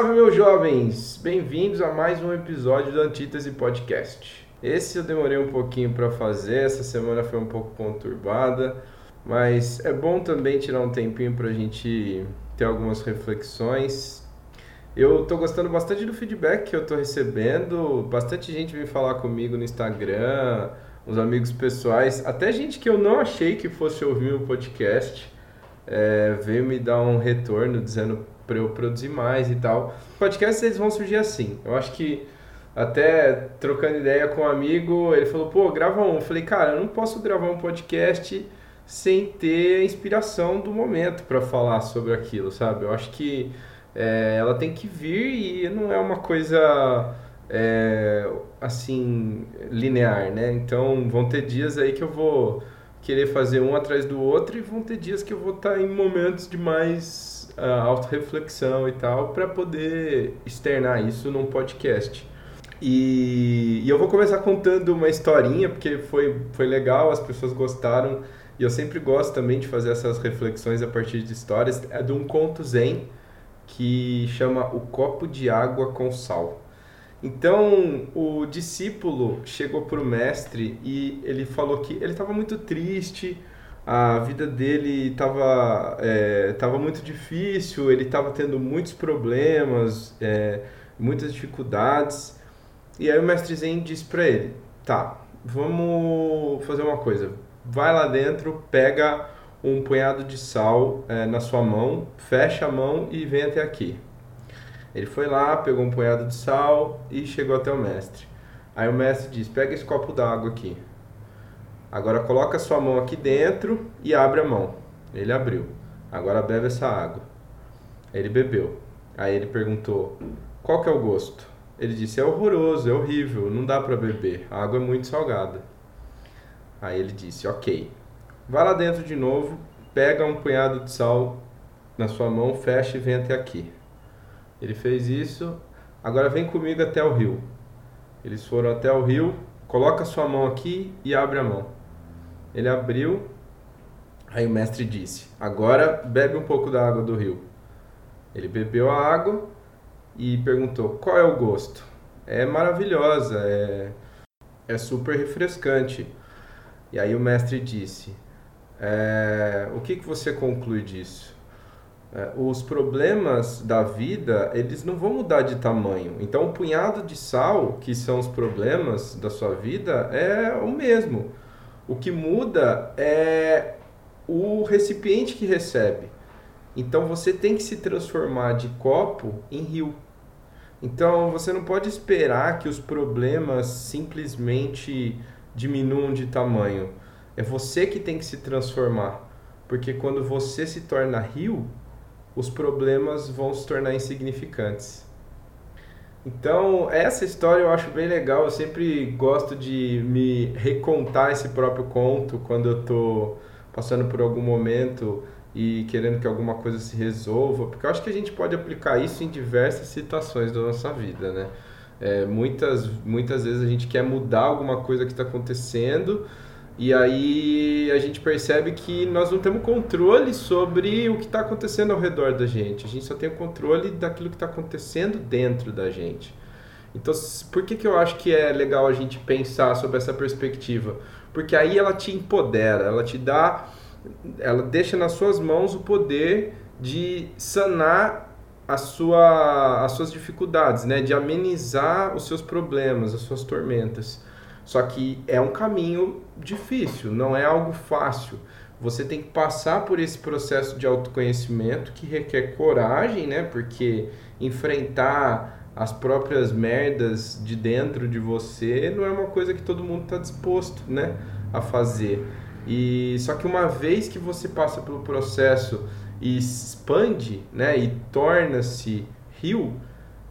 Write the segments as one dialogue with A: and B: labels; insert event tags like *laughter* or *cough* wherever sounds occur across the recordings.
A: salve, meus jovens! Bem-vindos a mais um episódio do Antítese Podcast. Esse eu demorei um pouquinho para fazer, essa semana foi um pouco conturbada, mas é bom também tirar um tempinho para a gente ter algumas reflexões. Eu estou gostando bastante do feedback que eu estou recebendo, bastante gente vem falar comigo no Instagram, uns amigos pessoais, até gente que eu não achei que fosse ouvir o podcast, é, veio me dar um retorno dizendo para eu produzir mais e tal. Podcasts eles vão surgir assim. Eu acho que até trocando ideia com um amigo, ele falou: "Pô, grava um". Eu falei: "Cara, eu não posso gravar um podcast sem ter a inspiração do momento para falar sobre aquilo, sabe? Eu acho que é, ela tem que vir e não é uma coisa é, assim linear, né? Então vão ter dias aí que eu vou querer fazer um atrás do outro e vão ter dias que eu vou estar em momentos de mais uh, autorreflexão e tal, para poder externar isso num podcast. E, e, eu vou começar contando uma historinha, porque foi, foi legal, as pessoas gostaram, e eu sempre gosto também de fazer essas reflexões a partir de histórias. É de um conto zen que chama O Copo de Água com Sal. Então, o discípulo chegou para o mestre e ele falou que ele estava muito triste, a vida dele estava é, tava muito difícil, ele estava tendo muitos problemas, é, muitas dificuldades. E aí o mestre Zen disse para ele: tá, vamos fazer uma coisa. Vai lá dentro, pega um punhado de sal é, na sua mão, fecha a mão e vem até aqui. Ele foi lá, pegou um punhado de sal e chegou até o mestre. Aí o mestre disse: pega esse copo d'água aqui. Agora coloca sua mão aqui dentro e abre a mão. Ele abriu. Agora bebe essa água. Ele bebeu. Aí ele perguntou: "Qual que é o gosto?" Ele disse: "É horroroso, é horrível, não dá para beber. A água é muito salgada." Aí ele disse: "OK. Vai lá dentro de novo, pega um punhado de sal na sua mão, fecha e vem até aqui." Ele fez isso. Agora vem comigo até o rio. Eles foram até o rio. Coloca sua mão aqui e abre a mão. Ele abriu, aí o mestre disse: Agora bebe um pouco da água do rio. Ele bebeu a água e perguntou: Qual é o gosto? É maravilhosa, é, é super refrescante. E aí o mestre disse: é, O que, que você conclui disso? É, os problemas da vida eles não vão mudar de tamanho. Então, o punhado de sal, que são os problemas da sua vida, é o mesmo. O que muda é o recipiente que recebe. Então você tem que se transformar de copo em rio. Então você não pode esperar que os problemas simplesmente diminuam de tamanho. É você que tem que se transformar. Porque quando você se torna rio, os problemas vão se tornar insignificantes. Então, essa história eu acho bem legal. Eu sempre gosto de me recontar esse próprio conto quando eu estou passando por algum momento e querendo que alguma coisa se resolva, porque eu acho que a gente pode aplicar isso em diversas situações da nossa vida, né? É, muitas, muitas vezes a gente quer mudar alguma coisa que está acontecendo e aí a gente percebe que nós não temos controle sobre o que está acontecendo ao redor da gente. A gente só tem o controle daquilo que está acontecendo dentro da gente. Então, por que, que eu acho que é legal a gente pensar sobre essa perspectiva? Porque aí ela te empodera, ela te dá, ela deixa nas suas mãos o poder de sanar a sua, as suas dificuldades, né? de amenizar os seus problemas, as suas tormentas. Só que é um caminho difícil, não é algo fácil. Você tem que passar por esse processo de autoconhecimento que requer coragem, né? Porque enfrentar as próprias merdas de dentro de você não é uma coisa que todo mundo está disposto, né, a fazer. E só que uma vez que você passa pelo processo e expande, né, e torna-se rio,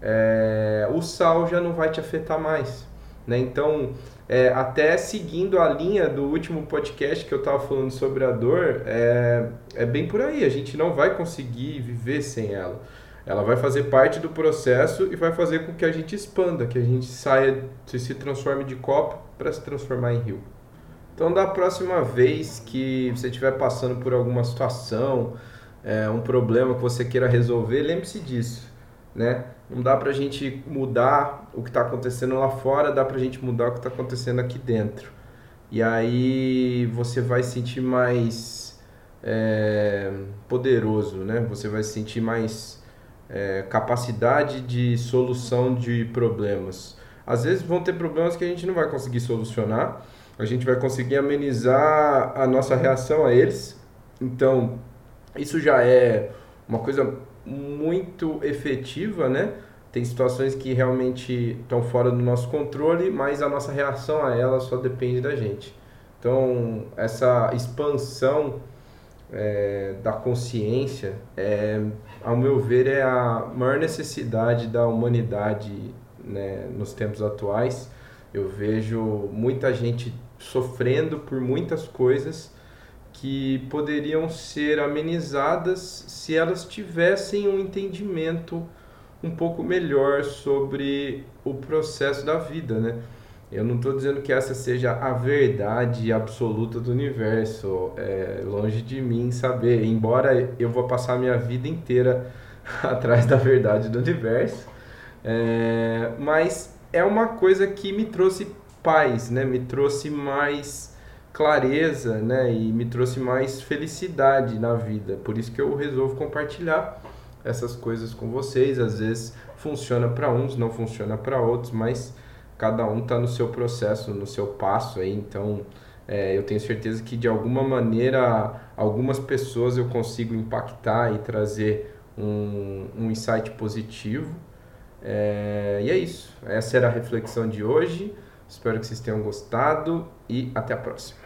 A: é, o sal já não vai te afetar mais, né? Então é, até seguindo a linha do último podcast que eu estava falando sobre a dor, é, é bem por aí. A gente não vai conseguir viver sem ela. Ela vai fazer parte do processo e vai fazer com que a gente expanda, que a gente saia, se transforme de copo para se transformar em rio. Então, da próxima vez que você estiver passando por alguma situação, é, um problema que você queira resolver, lembre-se disso. Né? Não dá para a gente mudar o que está acontecendo lá fora, dá para a gente mudar o que está acontecendo aqui dentro. E aí você vai sentir mais é, poderoso, né? Você vai sentir mais é, capacidade de solução de problemas. Às vezes vão ter problemas que a gente não vai conseguir solucionar, a gente vai conseguir amenizar a nossa reação a eles. Então, isso já é uma coisa muito efetiva, né? Tem situações que realmente estão fora do nosso controle, mas a nossa reação a elas só depende da gente. Então, essa expansão é, da consciência, é, ao meu ver, é a maior necessidade da humanidade né, nos tempos atuais. Eu vejo muita gente sofrendo por muitas coisas que poderiam ser amenizadas se elas tivessem um entendimento um pouco melhor sobre o processo da vida, né? Eu não estou dizendo que essa seja a verdade absoluta do universo, é longe de mim saber, embora eu vou passar minha vida inteira *laughs* atrás da verdade do universo, é, mas é uma coisa que me trouxe paz, né? Me trouxe mais clareza, né? E me trouxe mais felicidade na vida. Por isso que eu resolvo compartilhar essas coisas com vocês. Às vezes funciona para uns, não funciona para outros, mas cada um está no seu processo, no seu passo aí. Então, é, eu tenho certeza que de alguma maneira algumas pessoas eu consigo impactar e trazer um, um insight positivo. É, e é isso. Essa era a reflexão de hoje. Espero que vocês tenham gostado e até a próxima.